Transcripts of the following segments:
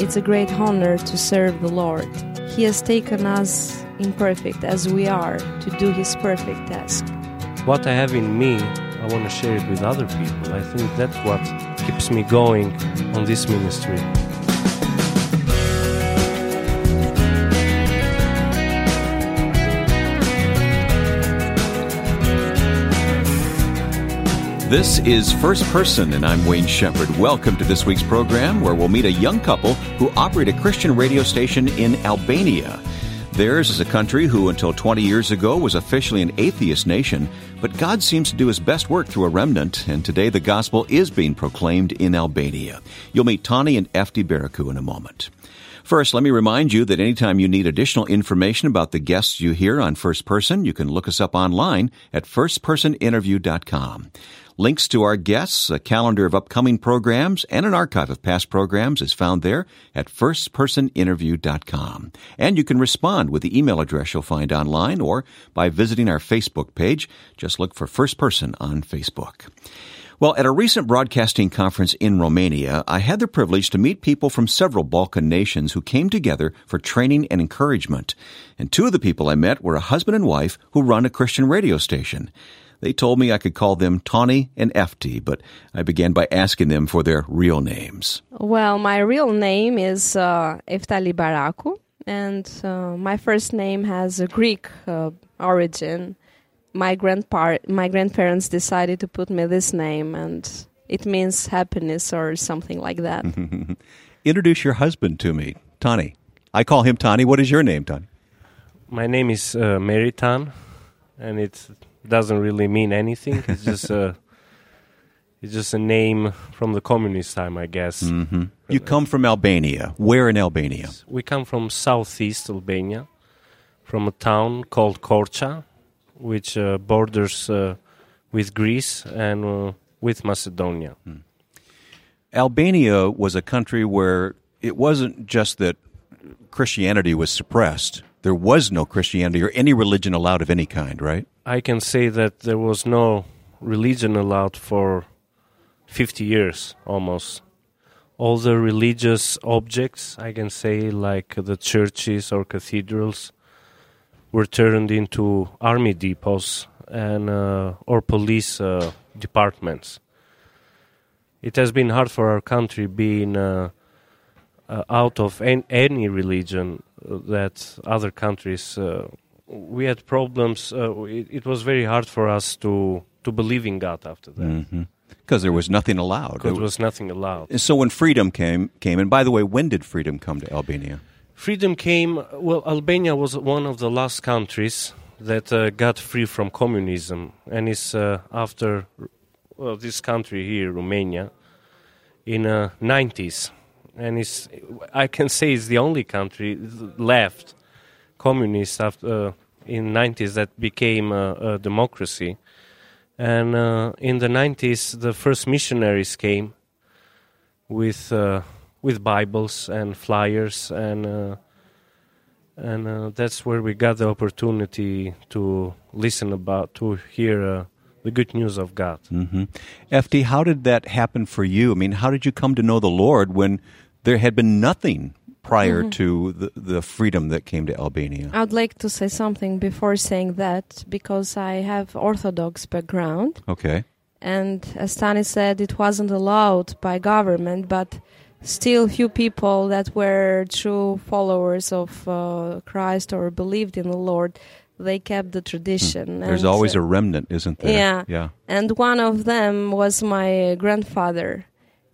it's a great honor to serve the Lord. He has taken us imperfect as we are to do His perfect task. What I have in me, I want to share it with other people. I think that's what keeps me going on this ministry. This is First Person, and I'm Wayne Shepherd. Welcome to this week's program where we'll meet a young couple who operate a Christian radio station in Albania. Theirs is a country who, until 20 years ago, was officially an atheist nation, but God seems to do his best work through a remnant, and today the gospel is being proclaimed in Albania. You'll meet Tani and Efti Baraku in a moment. First, let me remind you that anytime you need additional information about the guests you hear on First Person, you can look us up online at firstpersoninterview.com. Links to our guests, a calendar of upcoming programs, and an archive of past programs is found there at firstpersoninterview.com. And you can respond with the email address you'll find online or by visiting our Facebook page. Just look for First Person on Facebook. Well, at a recent broadcasting conference in Romania, I had the privilege to meet people from several Balkan nations who came together for training and encouragement. And two of the people I met were a husband and wife who run a Christian radio station. They told me I could call them Tani and Efti, but I began by asking them for their real names. Well, my real name is uh, Eftali Baraku, and uh, my first name has a Greek uh, origin. My grandpa- my grandparents decided to put me this name, and it means happiness or something like that. Introduce your husband to me, Tani. I call him Tani. What is your name, Tani? My name is uh, Meritan, and it's doesn't really mean anything. It's just a it's just a name from the communist time, I guess. Mm-hmm. You come from Albania. Where in Albania? We come from southeast Albania, from a town called Korça, which uh, borders uh, with Greece and uh, with Macedonia. Hmm. Albania was a country where it wasn't just that Christianity was suppressed. There was no Christianity or any religion allowed of any kind, right? I can say that there was no religion allowed for 50 years almost. All the religious objects, I can say, like the churches or cathedrals, were turned into army depots and uh, or police uh, departments. It has been hard for our country being uh, uh out of an, any religion that other countries uh, we had problems. Uh, it, it, was very hard for us to to believe in God after that. Mm-hmm because there was nothing allowed. There was nothing allowed. And so when freedom came, came, and by the way, when did freedom come to Albania? Freedom came. Well, Albania was one of the last countries that uh, got free from communism, and it's uh, after well, this country here, Romania, in the uh, 90s, and it's I can say it's the only country left communist after uh, in 90s that became a, a democracy and uh, in the 90s the first missionaries came with uh, with bibles and flyers and uh, and uh, that's where we got the opportunity to listen about to hear uh, the good news of God. Mm-hmm. Efti, how did that happen for you? I mean, how did you come to know the Lord when there had been nothing prior mm-hmm. to the, the freedom that came to Albania? I'd like to say something before saying that because I have Orthodox background. Okay. And as Tani said, it wasn't allowed by government, but still few people that were true followers of uh, Christ or believed in the Lord, they kept the tradition. Hmm. There's and, always a remnant, isn't there? Yeah. Yeah. And one of them was my grandfather.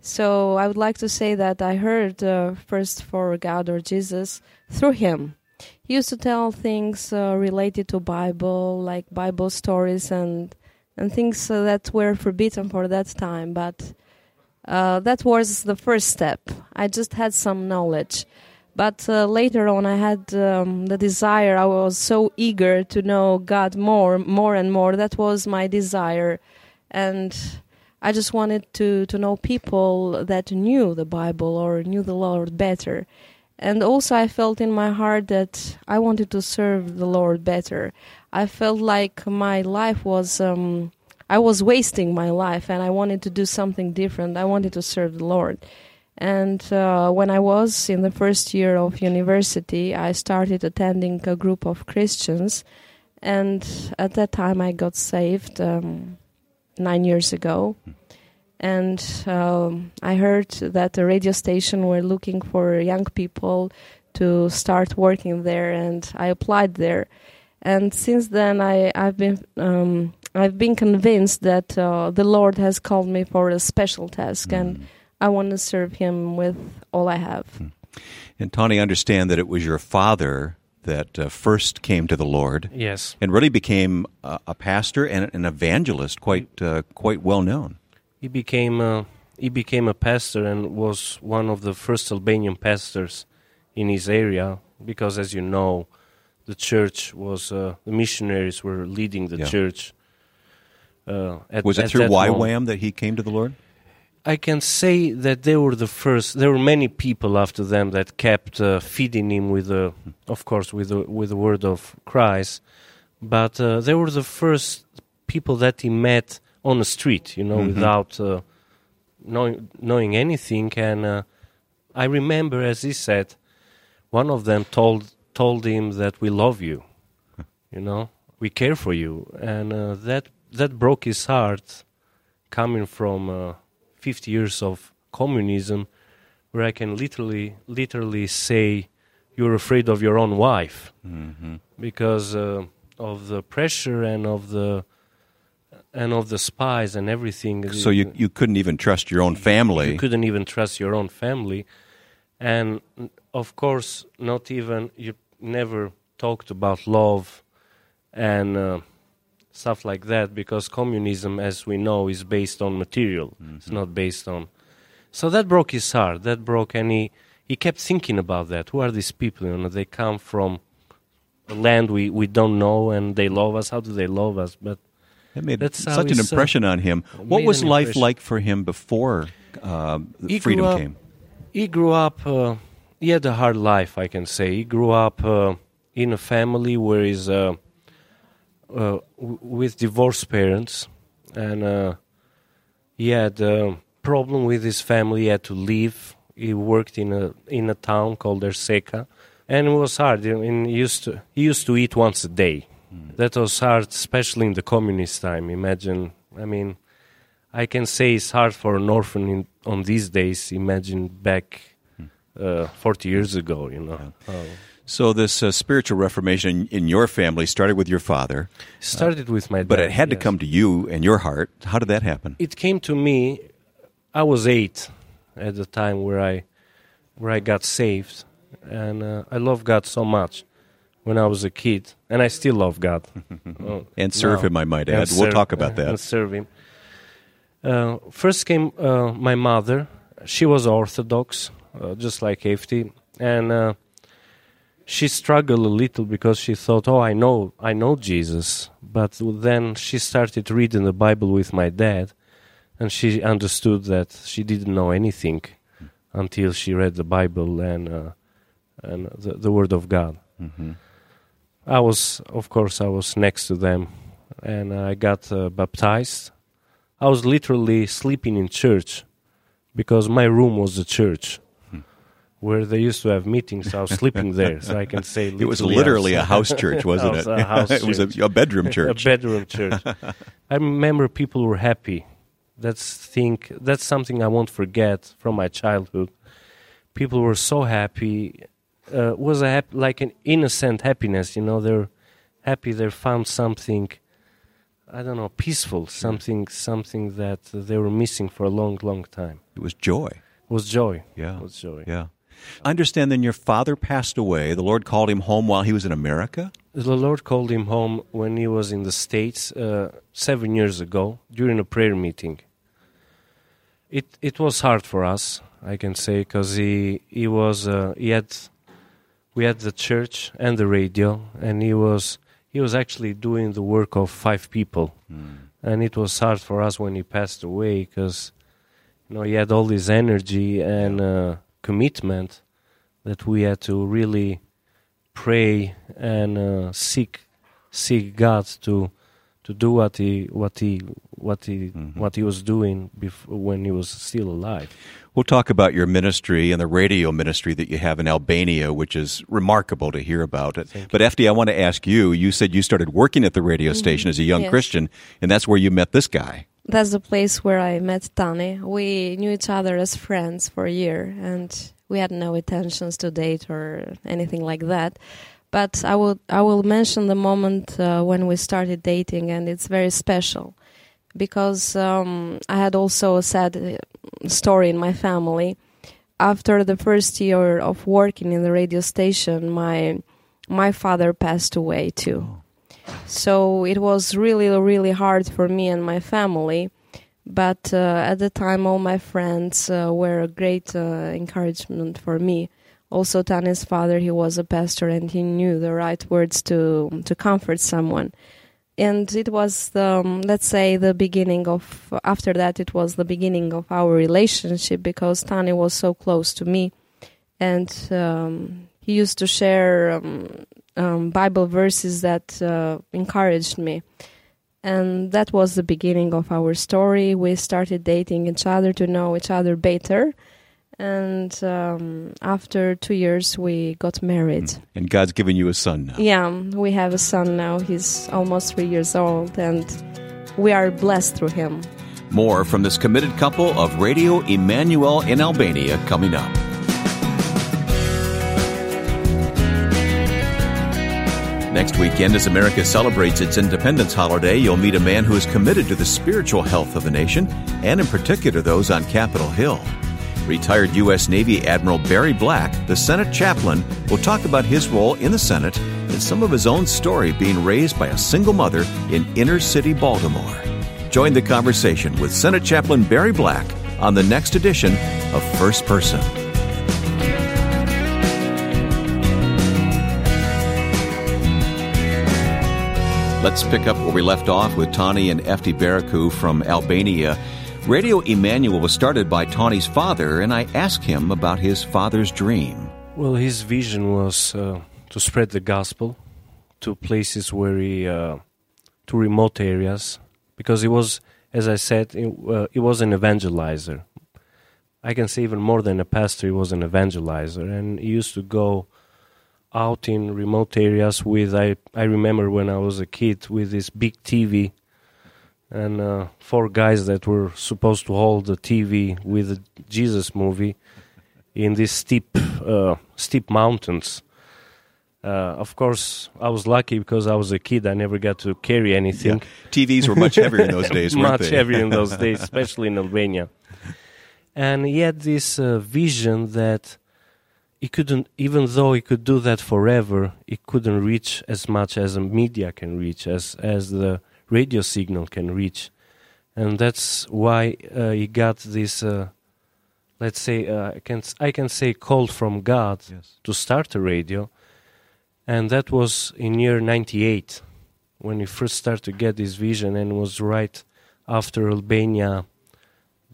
So I would like to say that I heard uh, first for God or Jesus through him. He used to tell things uh, related to Bible, like Bible stories and and things uh, that were forbidden for that time. But uh, that was the first step. I just had some knowledge. But uh, later on, I had um, the desire. I was so eager to know God more, more and more. That was my desire, and I just wanted to, to know people that knew the Bible or knew the Lord better. And also, I felt in my heart that I wanted to serve the Lord better. I felt like my life was, um, I was wasting my life and I wanted to do something different. I wanted to serve the Lord. And uh, when I was in the first year of university, I started attending a group of Christians. And at that time, I got saved um, nine years ago. And um, I heard that the radio station were looking for young people to start working there, and I applied there. And since then, I, I've been um, I've been convinced that uh, the Lord has called me for a special task, and I want to serve Him with all I have. And Tani, understand that it was your father that uh, first came to the Lord Yes. and really became a, a pastor and an evangelist, quite uh, quite well known. He became uh, he became a pastor and was one of the first Albanian pastors in his area because, as you know, the church was uh, the missionaries were leading the Yeah. church. Uh, at, Was it through that moment. YWAM that he came to the Lord? I can say that they were the first. There were many people after them that kept uh, feeding him with, the, of course, with the, with the word of Christ. But uh, they were the first people that he met on the street, you know, Mhm. without uh, knowing knowing anything. And uh, I remember, as he said, one of them told told him that we love you, you know, we care for you, and uh, that that broke his heart, coming from. Uh, 50 years of communism where I can literally literally say you're afraid of your own wife Mm-hmm. because uh, of the pressure and of the and of the spies and everything So you you couldn't even trust your own family. you couldn't even trust your own family and of course not even you never talked about love and uh, stuff like that because communism as we know is based on material. It's not based on. So that broke his heart. That broke and he, kept thinking about that. Who are these people? You know they come from a land we, we don't know and they love us. How do they love us? But It made That's such an impression on him. What was life impression. like for him before uh, freedom up- came? he grew up uh, he had a hard life i can say. He grew up uh, in a family where he's uh, uh, with divorced parents and uh, he had a problem with his family. He had to leave. He worked in a in a town called Erseka and it was hard. I mean, he used to he used to eat once a day. That was hard especially in the communist time. Imagine i mean I can say it's hard for an orphan in, on these days. Imagine back uh, 40 years ago, you know. Oh. So this uh, spiritual reformation in your family started with your father, Started with my dad. but it had to come to you and your heart. How did that happen? It came to me. I was eight at the time where I where I got saved, and uh, I love God so much when I was a kid, and I still love God. Oh, And serve now. him, I might And add. We'll talk about And that. serve him. Uh, first came uh, my mother. She was Orthodox, uh, just like Efti, and uh, she struggled a little because she thought, "Oh, I know, I know Jesus." But then she started reading the Bible with my dad, and she understood that she didn't know anything until she read the Bible and uh, and the, the Word of God. hmm I was, of course, I was next to them, and I got uh, baptized. I was literally sleeping in church because my room was the church where they used to have meetings. I was sleeping there, so I can say It was literally a house church, wasn't It it? was a it was a, a bedroom church. a bedroom church. I remember people were happy. That's think that's something I won't forget from my childhood. People were so happy. Uh, was a hap- like an innocent happiness, you know. They're happy. They found something. I don't know, peaceful. Something, something that they were missing for a long, long time. It was joy. It was joy. Yeah. It was joy. Yeah. I understand then your father passed away. The Lord called him home while he was in America. The Lord called him home when he was in the States uh, seven years ago during a prayer meeting. It it was hard for us, I can say, because he he was uh, he had we had the church and the radio, and he was he was actually doing the work of five people, and it was hard for us when he passed away because you know he had all this energy and uh, commitment that we had to really pray and uh, seek seek God to to do what he what he what he Mhm. what he was doing bef- when he was still alive. We'll talk about your ministry and the radio ministry that you have in Albania, which is remarkable to hear about. Thank But Efti, I want to ask you. You said you started working at the radio station as a young Yes. Christian, and that's where you met this guy. That's the place where I met Tani. We knew each other as friends for a year, and we had no intentions to date or anything like that. But I will I will mention the moment uh, when we started dating, and it's very special because um, I had also a sad uh, story in my family. After the first year of working in the radio station, my my father passed away too. So it was really, really hard for me and my family. But uh, at the time, all my friends uh, were a great uh, encouragement for me. Also, Tani's father, he was a pastor and he knew the right words to to comfort someone. And it was, the, um, let's say, the beginning of. After that, it was the beginning of our relationship because Tani was so close to me, and um, he used to share um, um, Bible verses that uh, encouraged me. And that was the beginning of our story. We started dating each other to know each other better. And um, after two years, we got married. And God's given you a son now. Yeah, we have a son now. He's almost three years old, and we are blessed through him. More from this committed couple of Radio Emanuel in Albania coming up. Next weekend, as America celebrates its independence holiday, you'll meet a man who is committed to the spiritual health of the nation, and in particular those on Capitol Hill. Retired U.S. Navy Admiral Barry Black, the Senate chaplain, will talk about his role in the Senate and some of his own story being raised by a single mother in inner city Baltimore. Join the conversation with Senate Chaplain Barry Black on the next edition of First Person. Let's pick up where we left off with Tani and Efti Baraku from Albania. Radio Emanuel was started by Tani's father, and I asked him about his father's dream. Well, his vision was uh, to spread the gospel to places where he, uh, to remote areas, because he was, as I said, he, uh, he was an evangelizer. I can say even more than a pastor, he was an evangelizer, and he used to go out in remote areas with. I I remember when I was a kid with this big TV and uh, four guys that were supposed to hold the TV with the Jesus movie in these steep, uh, steep mountains. Uh, of course, I was lucky because I was a kid. I never got to carry anything. TVs were much heavier in those days, weren't much heavier in those days, especially in Albania. And he had this uh, vision that he couldn't, even though he could do that forever, he couldn't reach as much as a media can reach, as as the radio signal can reach, and that's why uh, he got this. Uh, let's say uh, I can I can say call from God Yes. to start a radio, and that was in year '98 when he first started to get this vision, and was right after Albania.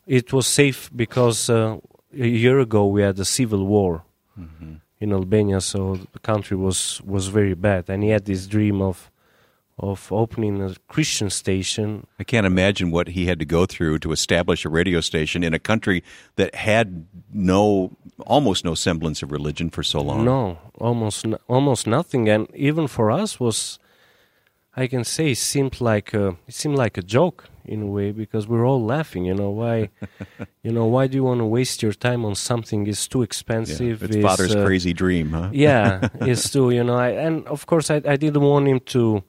It was safe because uh, a year ago we had a civil war Mhm. in Albania, so the country was was very bad, and he had this dream of of opening a Christian station. I can't imagine what he had to go through to establish a radio station in a country that had no, almost no semblance of religion for so long. No, almost almost nothing, and even for us was, I can say, seemed like a, it seemed like a joke in a way because we're all laughing. You know why? you know why do you want to waste your time on something It's too Yeah, expensive? it's is, father's uh, crazy dream, huh? yeah, it's too. You know, I, and of course I, I didn't want him to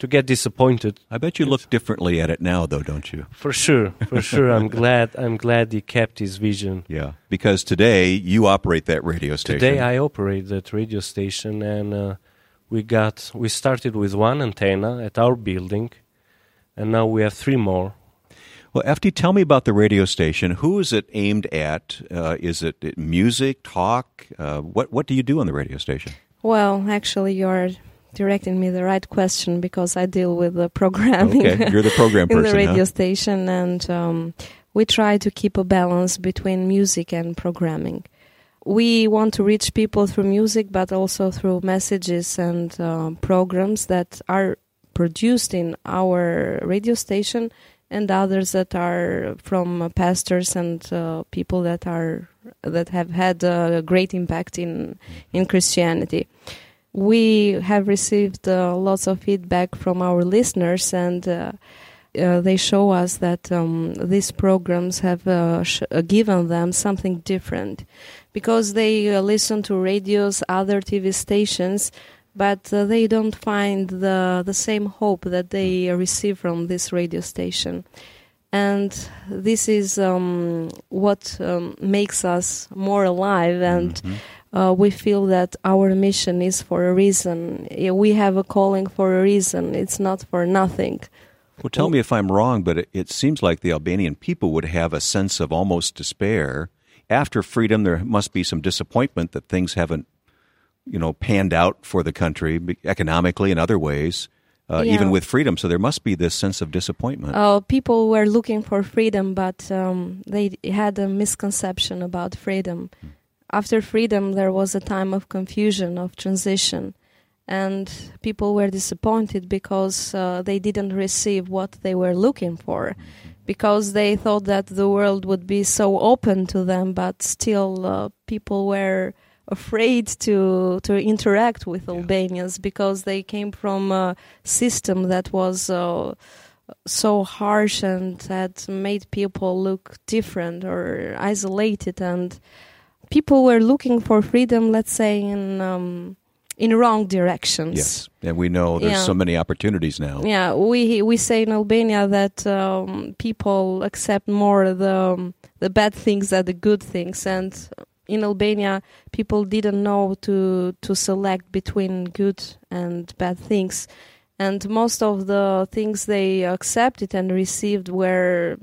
to get disappointed. I bet you look differently at it now, though, don't you? For sure, for sure. I'm glad. I'm glad he kept his vision. Yeah. Because today you operate that radio station. Today I operate that radio station, and uh, we got we started with one antenna at our building, and now we have three more. Well, Efti, tell me about the radio station. Who is it aimed at? Uh, is it it music, talk? Uh, what What do you do on the radio station? Well, actually, you're directing me the right question because I deal with the programming Okay, you're the program in person. the radio huh? station, and um, we try to keep a balance between music and programming. We want to reach people through music, but also through messages and uh, programs that are produced in our radio station, and others that are from uh, pastors and uh, people that are that have had a great impact in in Christianity. We have received uh, lots of feedback from our listeners, and uh, uh, they show us that um, these programs have uh, sh- given them something different. Because they listen to radios, other TV stations but uh, they don't find the the same hope that they receive from this radio station. And this is um, what um, makes us more alive and mm-hmm. uh, we feel that our mission is for a reason. We have a calling for a reason. It's not for nothing well tell me if i'm wrong but it, it seems like the albanian people would have a sense of almost despair after freedom there must be some disappointment that things haven't you know, panned out for the country economically and other ways. Uh, yeah. even with freedom. So there must be this sense of disappointment. Uh, people were looking for freedom, but um, they had a misconception about freedom. Hmm. After freedom, there was a time of confusion, of transition, and people were disappointed because uh, they didn't receive what they were looking for. Because they thought that the world would be so open to them, but still, uh, people were afraid to to interact with yeah. Albanians because they came from a system that was uh, so harsh and that made people look different or isolated and people were looking for freedom let's say in um, in wrong directions. Yes. And we know there's yeah. so many opportunities now. Yeah we we say in albania that um, people accept more the the bad things than the good things. And in Albania, people didn't know to to select between good and bad things, and most of the things they accepted and received were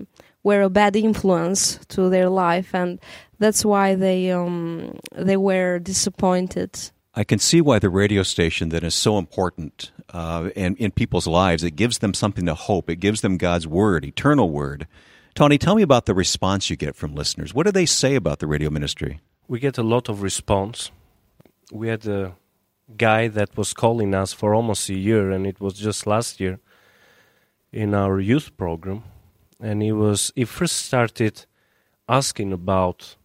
were a bad influence to their life, and that's why they um, they were disappointed. I can see why the radio station that is so important uh, in, in people's lives. It gives them something to hope. It gives them God's word, eternal word. Tony, tell me about the response you get from listeners. What do they say about the radio ministry? we get a lot of response. We had a guy that was calling us for almost a year, and it was just last year in our youth program, and he was he first started asking about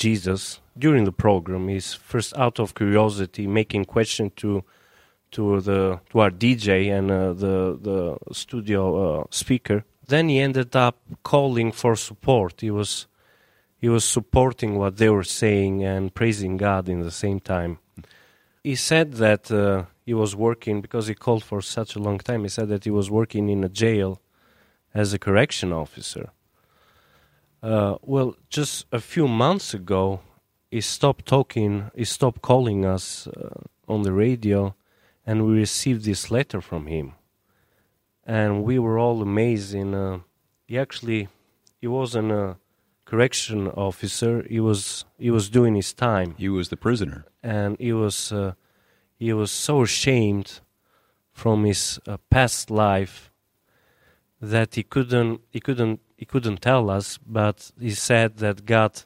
Jesus during the program. He's first out of curiosity making question to to the to our DJ and uh, the the studio uh, speaker. Then he ended up calling for support. He was he was supporting what they were saying and praising God in the same time. He said that uh, he was working because he called for such a long time. He said that he was working in a jail as a correction officer. Uh, well, just a few months ago, he stopped talking. He stopped calling us uh, on the radio, and we received this letter from him. And we were all amazed. In uh, he actually, he was in a correction officer. He was he was doing his time. He was the prisoner, and he was uh, he was so ashamed from his uh, past life that he couldn't he couldn't he couldn't tell us. But he said that God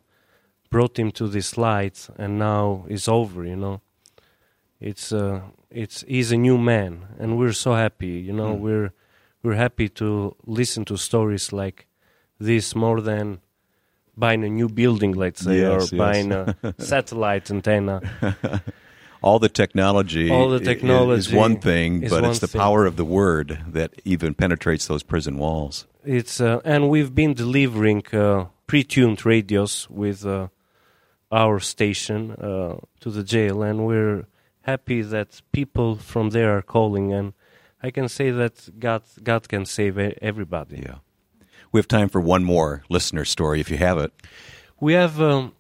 brought him to this light, and now it's over. You know, it's uh, it's he's a new man, and we're so happy. You know, mm. we're we're happy to listen to stories like this more than buying a new building, let's say, yes, or yes. buying a satellite antenna. All the technology, All the technology is one thing, but one it's the thing. power of the word that even penetrates those prison walls. It's uh, and we've been delivering uh, pre-tuned radios with uh, our station uh, to the jail, and we're happy that people from there are calling, and I can say that God God can save everybody. Yeah. We have time for one more listener story if you have it. We have um,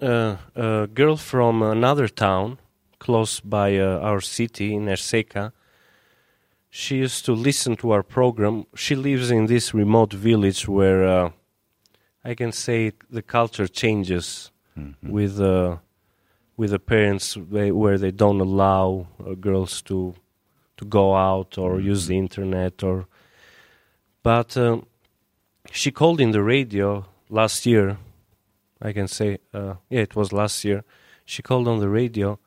uh, a girl from another town close by uh, our city in Erseka. She used to listen to our program. She lives in this remote village where uh, I can say the culture changes mm-hmm. with uh, with the parents where they don't allow uh, girls to to go out or mm-hmm. use the internet or but um, she called in the radio last year. I can say, uh, yeah, it was last year. She called on the radio,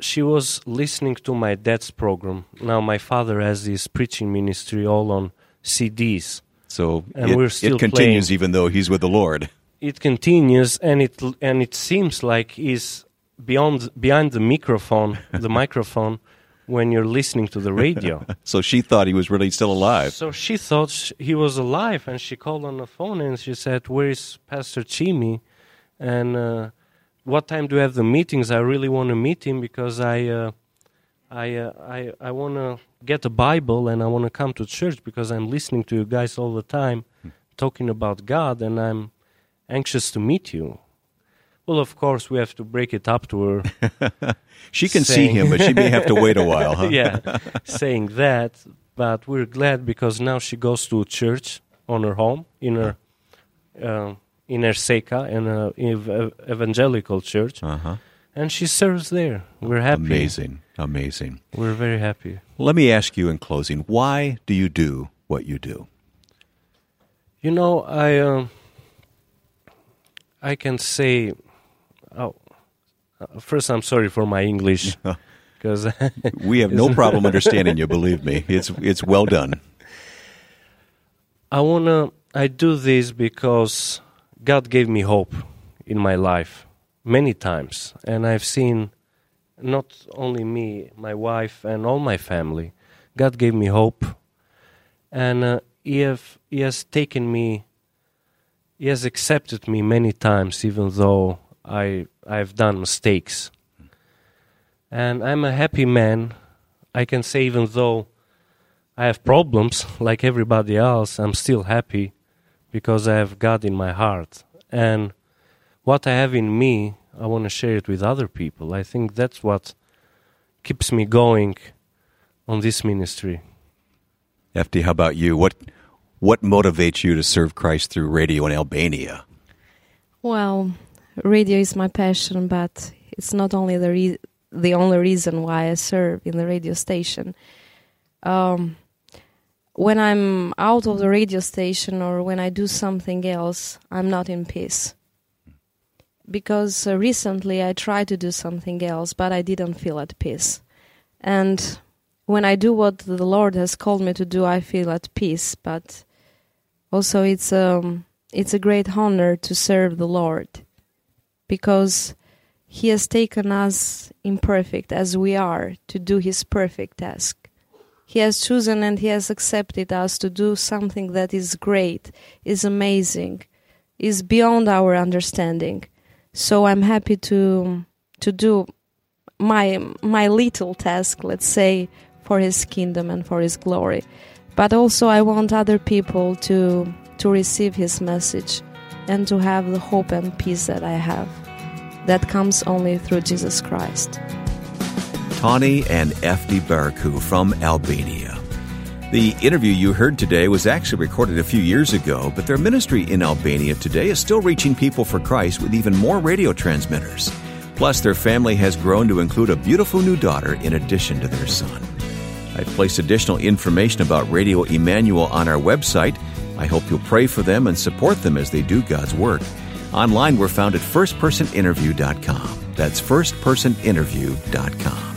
she was listening to my dad's program. Now my father has this preaching ministry all on CDs. So And it, we're still it continues playing. even though he's with the Lord. It continues, and it and it seems like he's beyond behind the microphone, the microphone, when you're listening to the radio. So she thought he was really still alive. So she thought sh- he was alive, and she called on the phone and she said, "Where is Pastor Chimi? And uh, what time do you have the meetings? I really want to meet him because I, uh, I, uh, I, I want to get a Bible and I want to come to church because I'm listening to you guys all the time, talking about God, and I'm anxious to meet you." Well, of course, we have to break it up to her. She can see him, but she may have to wait a while, huh? yeah, saying that. But we're glad because now she goes to church on her home in her uh, in her Seca, in a ev- evangelical church, Uh-huh. and she serves there. We're happy. Amazing. Amazing. We're very happy. Let me ask you in closing, why do you do what you do? You know, I uh, I can say. Oh, uh, first, I'm sorry for my English because We have no problem understanding you, believe me. It's it's well done. I wanna. I do this because God gave me hope in my life many times, and I've seen not only me, my wife, and all my family. God gave me hope, and uh, He have He has taken me. He has accepted me many times, even though I I've done mistakes. And I'm a happy man. I can say, even though I have problems like everybody else, I'm still happy because I have God in my heart. And what I have in me, I want to share it with other people. I think that's what keeps me going on this ministry. Efti, how about you? What what motivates you to serve Christ through radio in Albania? Well, radio is my passion, but it's not only the re- the only reason why I serve in the radio station. Um, when I'm out of the radio station or when I do something else, I'm not in peace. Because uh, recently I tried to do something else, but I didn't feel at peace. And when I do what the Lord has called me to do, I feel at peace. But also, it's um, it's a great honor to serve the Lord because He has taken us imperfect as we are to do His perfect task. He has chosen and He has accepted us to do something that is great, is amazing, is beyond our understanding. So I'm happy to to do my my little task, let's say, for His kingdom and for His glory. But also, I want other people to to receive His message and to have the hope and peace that I have. That comes only through Jesus Christ. Tani and Efti Baraku from Albania. The interview you heard today was actually recorded a few years ago, but their ministry in Albania today is still reaching people for Christ with even more radio transmitters. Plus, their family has grown to include a beautiful new daughter in addition to their son. I've placed additional information about Radio Emanuel on our website. I hope you'll pray for them and support them as they do God's work. Online, we're found at firstpersoninterview.com. That's firstpersoninterview.com.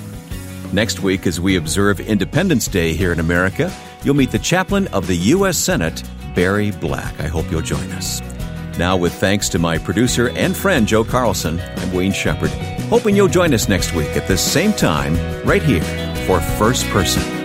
Next week, as we observe Independence Day here in America, you'll meet the chaplain of the U.S. Senate, Barry Black. I hope you'll join us. Now, with thanks to my producer and friend Joe Carlson, I'm Wayne Shepherd, hoping you'll join us next week at the same time, right here for First Person.